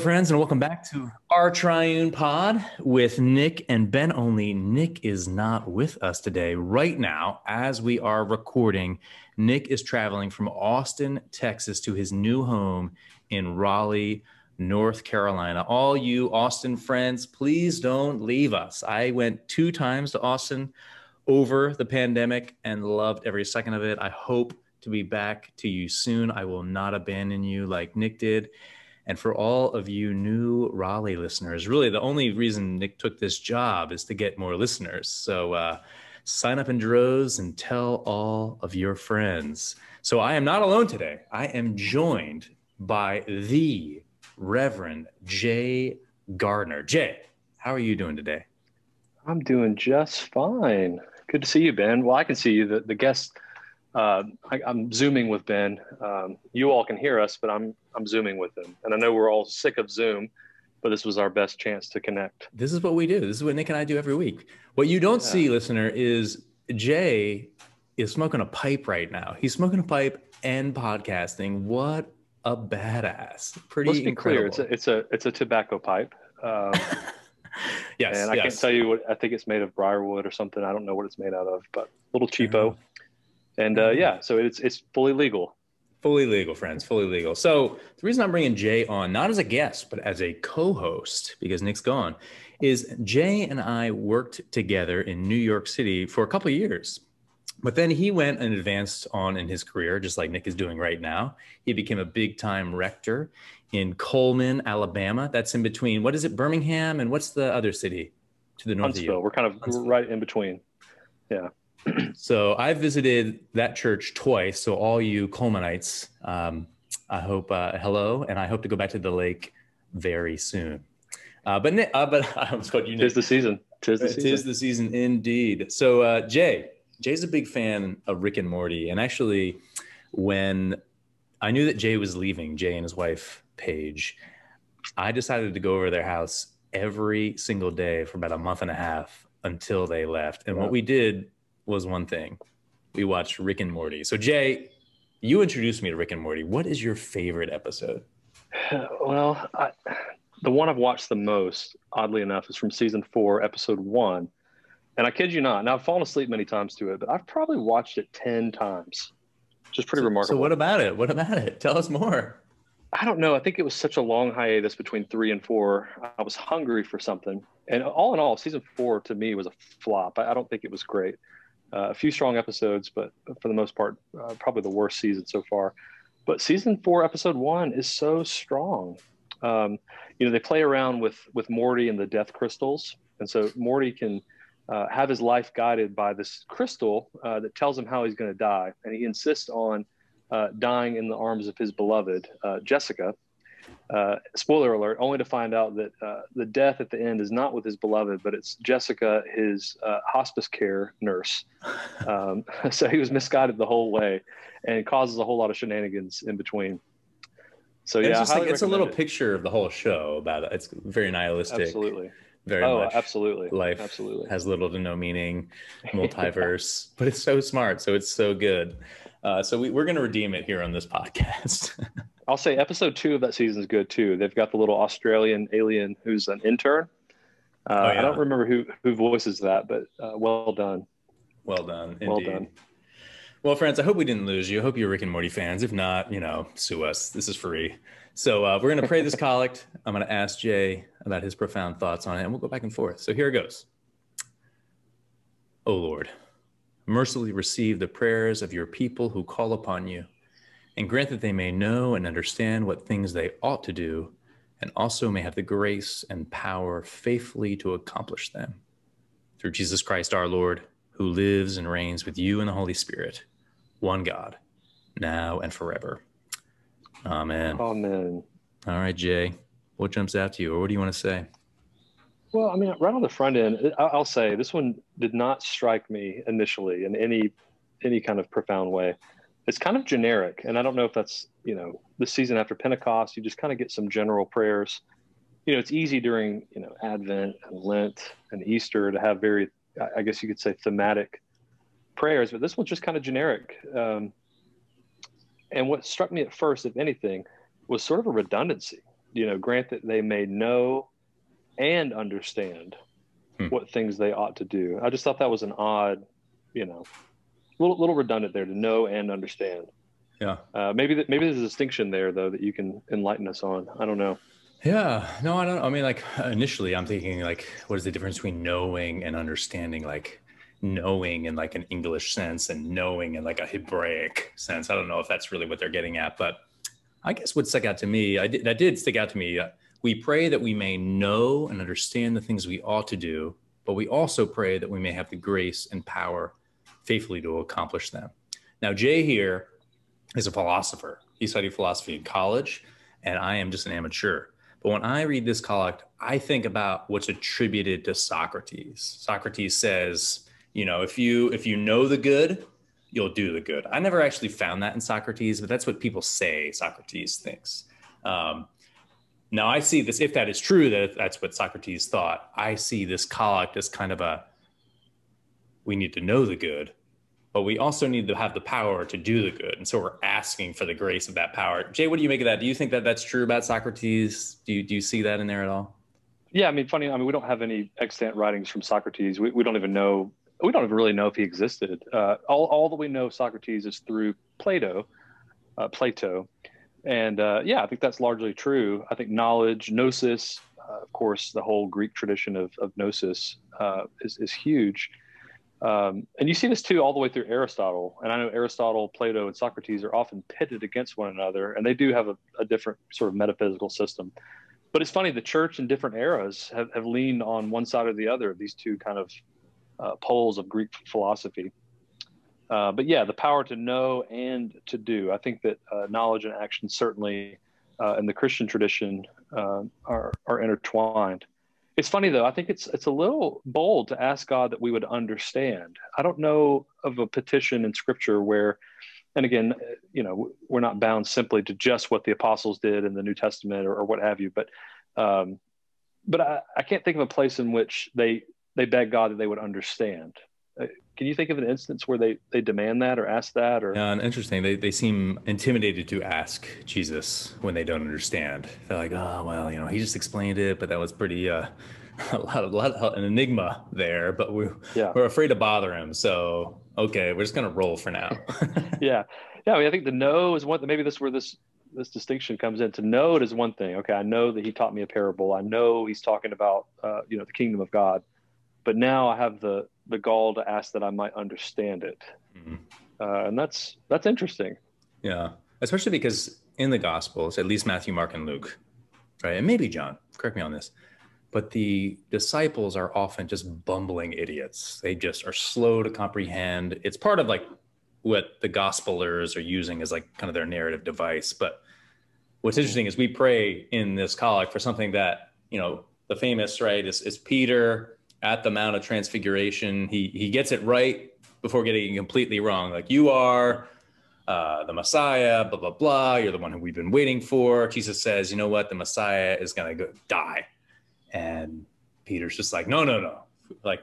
Friends, and welcome back to our Triune Pod with Nick and Ben. Only Nick is not with us today. Right now, as we are recording, Nick is traveling from Austin, Texas to his new home in Raleigh, North Carolina. All you Austin friends, please don't leave us. I went two times to Austin over the pandemic and loved every second of it. I hope to be back to you soon. I will not abandon you like Nick did. And for all of you new Raleigh listeners, really the only reason Nick took this job is to get more listeners. So uh, sign up in droves and tell all of your friends. So I am not alone today. I am joined by the Reverend Jay Gardner. Jay, how are you doing today? I'm doing just fine. Good to see you, Ben. Well, I can see you. The, the guest uh, I, am zooming with Ben. Um, you all can hear us, but I'm I'm zooming with him, and I know we're all sick of Zoom, but this was our best chance to connect. This is what we do. This is what Nick and I do every week. What you don't yeah. see, listener, is Jay is smoking a pipe right now. He's smoking a pipe and podcasting. What a badass! Pretty Let's be incredible. clear. It's a it's a it's a tobacco pipe. Um, yes, and I yes. can't tell you what I think it's made of briarwood or something. I don't know what it's made out of, but a little cheapo. And uh, yeah, so it's it's fully legal. Fully legal, friends. Fully legal. So the reason I'm bringing Jay on, not as a guest, but as a co-host, because Nick's gone, is Jay and I worked together in New York City for a couple years. But then he went and advanced on in his career, just like Nick is doing right now. He became a big time rector in Cullman, Alabama. That's in between. What is it, Birmingham, and what's the other city to the north Huntsville. of you? We're kind of Huntsville. right in between. Yeah so I visited that church twice. So all you Cullmanites, um, I hope uh, hello, and I hope to go back to the lake very soon. Uh, but uh, but I almost called you. Tis the season. Tis the season. Tis the season indeed. So uh, Jay, Jay's a big fan of Rick and Morty, and actually, when I knew that Jay was leaving, Jay and his wife Paige, I decided to go over their house every single day for about a month and a half until they left. And what we did was one thing. We watched Rick and Morty. So Jay, you introduced me to Rick and Morty. What is your favorite episode? Well, I, the one I've watched the most, oddly enough, is from season four, episode one. And I kid you not, now I've fallen asleep many times to it, but I've probably watched it 10 times. Just pretty so, remarkable. So, what about it? What about it? Tell us more. I don't know. I think it was such a long hiatus between three and four. I was hungry for something. And all in all, season four to me was a flop. I, I don't think it was great. Uh, a few strong episodes, but for the most part, uh, probably the worst season so far. But season four, episode one, is so strong. Um, you know, they play around with with Morty and the death crystals, and so Morty can uh, have his life guided by this crystal uh, that tells him how he's going to die, and he insists on uh, dying in the arms of his beloved uh, Jessica, uh, spoiler alert, only to find out that uh, the death at the end is not with his beloved, but it's Jessica, his uh, hospice care nurse. Um, so he was misguided the whole way and causes a whole lot of shenanigans in between. So yeah, it's, like, it's a little it. picture of the whole show about it. It's very nihilistic. Absolutely. Very oh, much. absolutely. Life absolutely has little to no meaning, multiverse, but it's so smart. So it's so good. Uh, so we, we're going to redeem it here on this podcast. I'll say episode two of that season is good too. They've got the little Australian alien who's an intern. Uh, oh, yeah. I don't remember who who voices that, but uh, well done. Well done. Indeed. Well done. Well, friends, I hope we didn't lose you. I hope you're Rick and Morty fans. If not, you know, sue us. This is free. So uh, we're going to pray this collect. I'm going to ask Jay about his profound thoughts on it, and we'll go back and forth. So here it goes. O Lord, mercifully receive the prayers of your people who call upon you and grant that they may know and understand what things they ought to do, and also may have the grace and power faithfully to accomplish them. Through Jesus Christ our Lord, who lives and reigns with you in the Holy Spirit, one God, now and forever. Amen. Amen. All right, Jay, what jumps out to you, or what do you want to say? Well, I mean, right on the front end, I'll say this one did not strike me initially in any any kind of profound way. It's kind of generic, and I don't know if that's you know the season after Pentecost. You just kind of get some general prayers. You know, it's easy during you know Advent and Lent and Easter to have very, I guess you could say, thematic prayers, but this one's just kind of generic. Um, and what struck me at first, if anything, was sort of a redundancy. You know, grant that they may know and understand hmm. what things they ought to do. I just thought that was an odd, you know, little little redundant there to know and understand. Yeah. Uh, maybe that maybe there's a distinction there though that you can enlighten us on. I don't know. Yeah. No, I don't. I mean, like initially, I'm thinking like, what is the difference between knowing and understanding? Like knowing in like an English sense and knowing in like a Hebraic sense. I don't know if that's really what they're getting at, but I guess what stuck out to me, I did, that did stick out to me. Uh, we pray that we may know and understand the things we ought to do, but we also pray that we may have the grace and power faithfully to accomplish them. Now, Jay here is a philosopher. He studied philosophy in college, and I am just an amateur. But when I read this collect, I think about what's attributed to Socrates. Socrates says, you know, if you if you know the good, you'll do the good. I never actually found that in Socrates, but that's what people say Socrates thinks. Um, now I see this, if that is true, that that's what Socrates thought, I see this collect as kind of a, we need to know the good, but we also need to have the power to do the good. And so we're asking for the grace of that power. Jay, what do you make of that? Do you think that that's true about Socrates? Do you, do you see that in there at all? Yeah, I mean, funny. I mean, we don't have any extant writings from Socrates. We, we don't even know. We don't even really know if he existed. Uh, all, all that we know of Socrates is through Plato, uh, Plato, and uh, yeah, I think that's largely true. I think knowledge, gnosis, uh, of course, the whole Greek tradition of, of gnosis uh, is, is huge. Um, and you see this too all the way through Aristotle. And I know Aristotle, Plato, and Socrates are often pitted against one another, and they do have a, a different sort of metaphysical system. But it's funny, the church in different eras have, have leaned on one side or the other of these two kind of uh, poles of Greek philosophy. Uh, but yeah, the power to know and to do. I think that uh, knowledge and action certainly uh, in the Christian tradition uh, are are intertwined. It's funny though. I think it's it's a little bold to ask God that we would understand. I don't know of a petition in Scripture where, and again, you know, we're not bound simply to just what the apostles did in the New Testament or, or what have you. But um, but I, I can't think of a place in which they they beg God that they would understand. Can you think of an instance where they they demand that or ask that or? Yeah, and interesting. They they seem intimidated to ask Jesus when they don't understand. They're like, oh well, you know, he just explained it, but that was pretty uh, a lot of, lot of an enigma there. But we yeah. we're afraid to bother him, so okay, we're just gonna roll for now. yeah, yeah. I, mean, I think the know is one. Maybe this where this this distinction comes in. To know it is one thing. Okay, I know that he taught me a parable. I know he's talking about uh, you know the kingdom of God, but now I have the the gall to ask that I might understand it, mm-hmm. uh, and that's that's interesting. Yeah, especially because in the Gospels, at least Matthew, Mark, and Luke, right, and maybe John. Correct me on this, but the disciples are often just bumbling idiots. They just are slow to comprehend. It's part of like what the gospelers are using as like kind of their narrative device. But what's interesting is we pray in this collect for something that you know the famous right is, is Peter at the Mount of Transfiguration. He he gets it right before getting it completely wrong. Like you are uh, the Messiah, blah blah blah. You're the one who we've been waiting for. Jesus says, you know what? The Messiah is gonna go die, and Peter's just like, no, no, no. Like,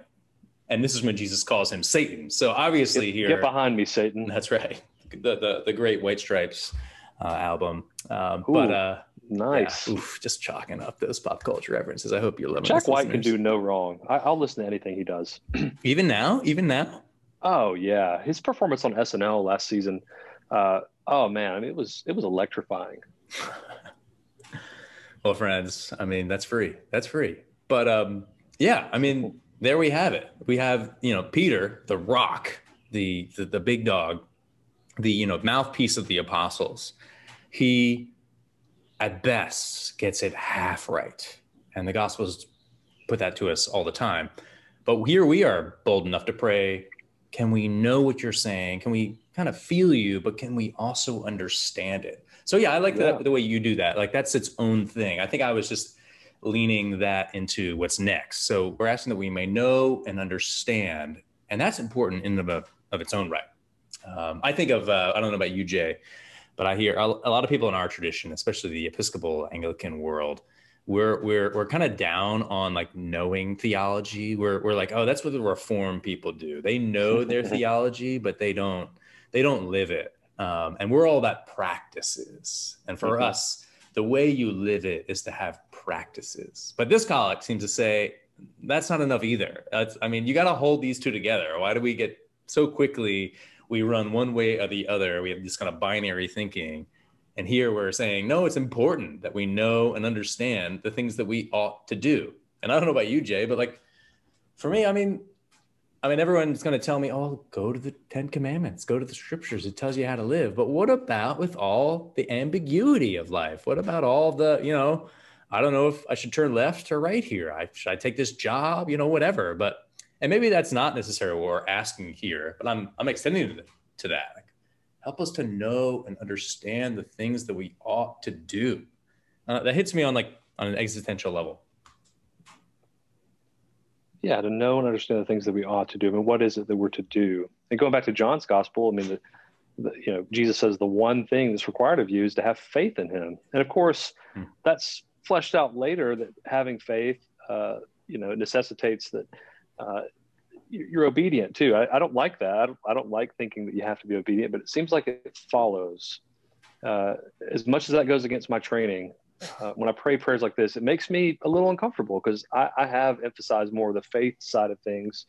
and this is when Jesus calls him Satan. So obviously get, here, get behind me, Satan. That's right. The the the great White Stripes uh, album. Um, but uh, Nice. Yeah, oof, just chalking up those pop culture references. I hope you're loving. Jack White listeners. can do no wrong. I, will listen to anything he does. even now, even now. Oh yeah, his performance on SNL last season. Uh, oh man, I mean, it was it was electrifying. well, friends, I mean that's free. That's free. But um, yeah, I mean there we have it. We have you know Peter, the Rock, the the, the big dog, the you know mouthpiece of the apostles. He at best gets it half right. And the Gospels put that to us all the time. But here we are bold enough to pray, can we know what you're saying? Can we kind of feel you, but can we also understand it? So yeah, I like yeah. the, the way you do that. Like that's its own thing. I think I was just leaning that into what's next. So we're asking that we may know and understand, and that's important in of, of its own right. Um, I think of uh, I don't know about you, Jay, but I hear a, a lot of people in our tradition, especially the Episcopal Anglican world, we're we're we're kind of down on like knowing theology. We're we're like, oh, that's what the reform people do. They know their theology, but they don't they don't live it. Um, and we're all about practices. And for mm-hmm. us, the way you live it is to have practices. But this collect seems to say that's not enough either. That's, I mean, you got to hold these two together. Why do we get so quickly? We run one way or the other. We have this kind of binary thinking and here we're saying, no, it's important that we know and understand the things that we ought to do. And I don't know about you, Jay, but like for me, I mean, I mean, everyone's going to tell me, oh, go to the Ten Commandments, go to the scriptures. It tells you how to live. But what about with all the ambiguity of life? What about all the, you know, I don't know if I should turn left or right here. I, should I take this job? You know, whatever. But, and maybe that's not necessarily what we're asking here, but I'm, I'm extending to that. Help us to know and understand the things that we ought to do. Uh, that hits me on like on an existential level. Yeah, to know and understand the things that we ought to do. I mean, what is it that we're to do? And going back to John's gospel, I mean, the, the, you know, Jesus says the one thing that's required of you is to have faith in Him, and of course, hmm. that's fleshed out later that having faith, uh, you know, necessitates that uh, you're obedient too. I, I don't like that. I don't, I don't, like thinking that you have to be obedient, but it seems like it follows. Uh, as much as that goes against my training, uh, when I pray prayers like this, it makes me a little uncomfortable because I, I, have emphasized more the faith side of things.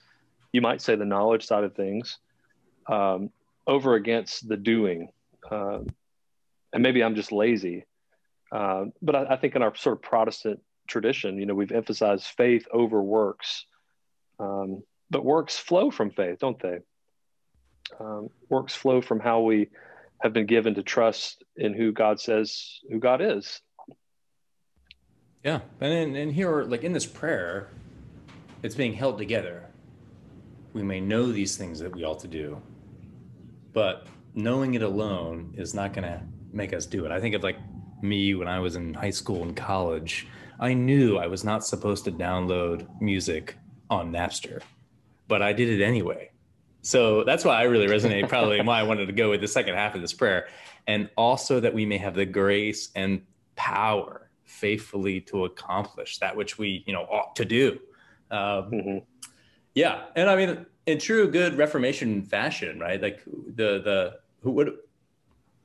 You might say the knowledge side of things um, over against the doing. Um, and maybe I'm just lazy. Uh, but I, I, think in our sort of Protestant tradition, you know, we've emphasized faith over works. Um, but works flow from faith, don't they? Um, works flow from how we have been given to trust in who God says who God is. Yeah, and and here, like in this prayer, it's being held together. We may know these things that we ought to do, but knowing it alone is not going to make us do it. I think of like me when I was in high school and college. I knew I was not supposed to download music on Napster but I did it anyway. So that's why I really resonate, probably, and why I wanted to go with the second half of this prayer. And also that we may have the grace and power faithfully to accomplish that which we, you know, ought to do. Um, mm-hmm. Yeah. And I mean, in true good Reformation fashion, right? Like the, the, who would,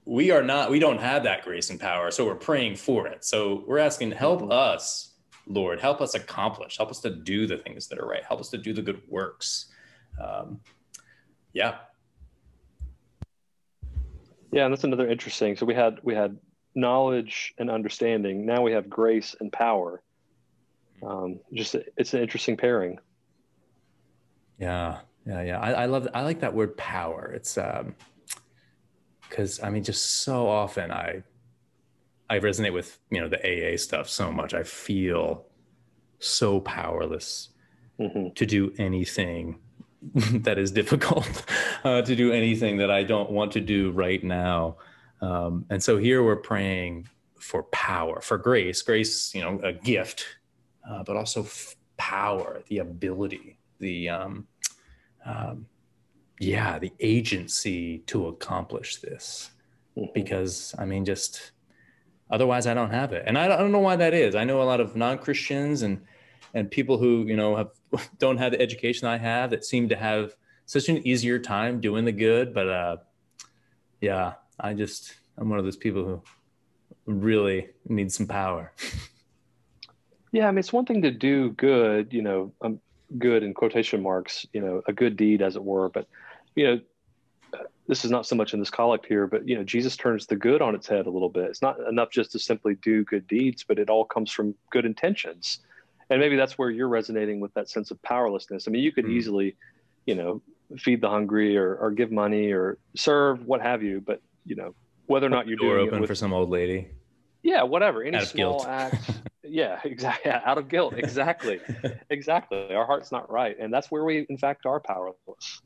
we are not, we don't have that grace and power. So we're praying for it. So we're asking, help mm-hmm. us Lord, help us accomplish, help us to do the things that are right, help us to do the good works. Um, yeah. Yeah, and that's another interesting. So we had we had knowledge and understanding. Now we have grace and power. Um, just it's an interesting pairing. Yeah, yeah, yeah. I, I love I like that word power. It's um because I mean, just so often I I resonate with you know the AA stuff so much. I feel so powerless mm-hmm. to do anything that is difficult, uh, to do anything that I don't want to do right now. Um, and so here we're praying for power, for grace, grace, you know, a gift, uh, but also f- power, the ability, the, um, um, yeah, the agency to accomplish this. Mm-hmm. Because I mean, just Otherwise, I don't have it, and I don't know why that is. I know a lot of non-Christians and and people who you know have don't have the education I have that seem to have such an easier time doing the good. But uh, yeah, I just I'm one of those people who really need some power. Yeah, I mean, it's one thing to do good, you know, um, good in quotation marks, you know, a good deed, as it were. But you know, this is not so much in this collect here, but you know, Jesus turns the good on its head a little bit. It's not enough just to simply do good deeds, but it all comes from good intentions. And maybe that's where you're resonating with that sense of powerlessness. I mean, you could mm. easily, you know, feed the hungry or, or give money or serve, what have you, but you know, whether or not you're Door doing open it with, for some old lady. Yeah, whatever. Any small act. yeah, exactly. Yeah, out of guilt. Exactly. exactly. Our heart's not right. And that's where we in fact are powerless.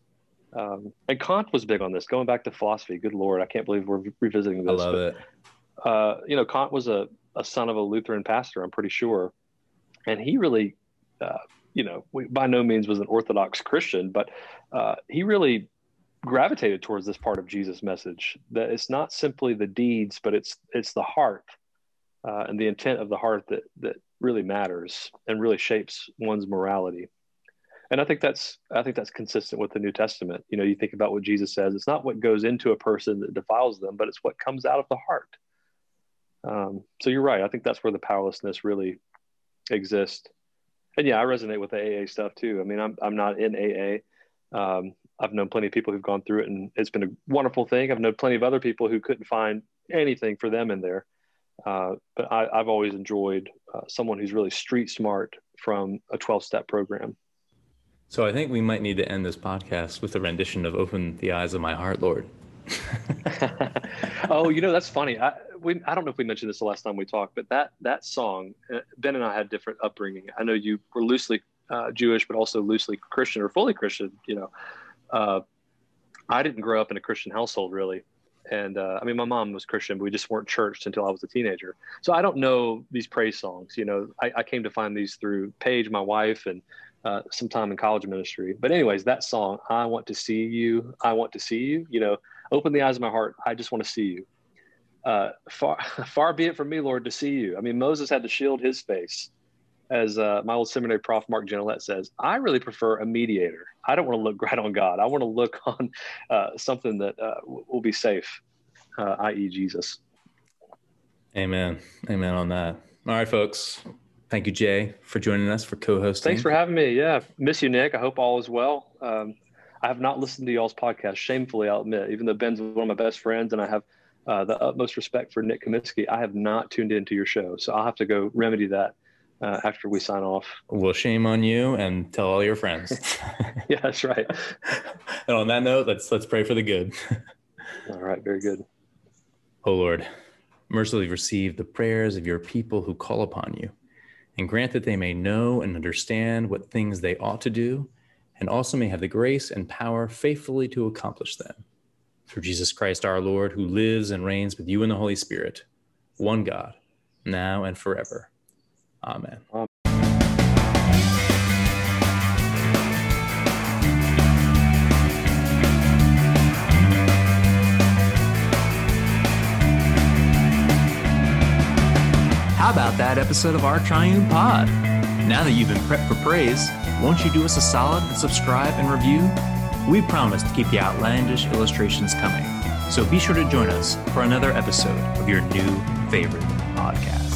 Um, and Kant was big on this. Going back to philosophy, good lord, I can't believe we're revisiting this. I love but, it. Uh, you know, Kant was a, a son of a Lutheran pastor, I'm pretty sure, and he really, uh, you know, by no means was an Orthodox Christian, but uh, he really gravitated towards this part of Jesus' message. That it's not simply the deeds, but it's it's the heart uh, and the intent of the heart that that really matters and really shapes one's morality and i think that's i think that's consistent with the new testament. You know you think about what jesus says it's not what goes into a person that defiles them but it's what comes out of the heart. Um, so you're right. I think that's where the powerlessness really exists. And yeah i resonate with the aa stuff too. I mean i'm, I'm not in aa um, i've known plenty of people who've gone through it and it's been a wonderful thing. I've known plenty of other people who couldn't find anything for them in there. Uh, but I, have always enjoyed uh, someone who's really street smart from a 12 step program so I think we might need to end this podcast with a rendition of "Open the Eyes of My Heart, Lord." oh, you know that's funny. I we I don't know if we mentioned this the last time we talked, but that that song, uh, Ben and I had different upbringing. I know you were loosely uh, Jewish, but also loosely Christian or fully Christian. You know, uh, I didn't grow up in a Christian household really, and uh, I mean my mom was Christian, but we just weren't churched until I was a teenager. So I don't know these praise songs. You know, I, I came to find these through Paige, my wife, and uh, some time in college ministry. But anyways, that song, I want to see you. I want to see you. You know, open the eyes of my heart. I just want to see you. Uh, far, far be it from me, Lord, to see you. I mean, Moses had to shield his face, as uh, my old seminary prof Mark Genelette says. I really prefer a mediator. I don't want to look right on God. I want to look on uh, something that uh, will be safe, i.e., Jesus. Amen. Amen on that. All right, folks. Thank you, Jay, for joining us for co-hosting. Thanks for having me. Yeah, miss you, Nick. I hope all is well. Um, I have not listened to y'all's podcast. Shamefully, I'll admit, even though Ben's one of my best friends, and I have uh, the utmost respect for Nick Kaminsky, I have not tuned into your show. So I'll have to go remedy that uh, after we sign off. Well, shame on you, and tell all your friends. yeah, that's right. and on that note, let's let's pray for the good. all right, very good. Oh Lord, mercifully receive the prayers of your people who call upon you and grant that they may know and understand what things they ought to do, and also may have the grace and power faithfully to accomplish them. Through Jesus Christ our Lord, who lives and reigns with you in the Holy Spirit, one God, now and forever. Amen. Amen. How about that episode of our Triune Pod? Now that you've been prepped for praise, won't you do us a solid and subscribe and review? We promise to keep the outlandish illustrations coming. So be sure to join us for another episode of your new favorite podcast.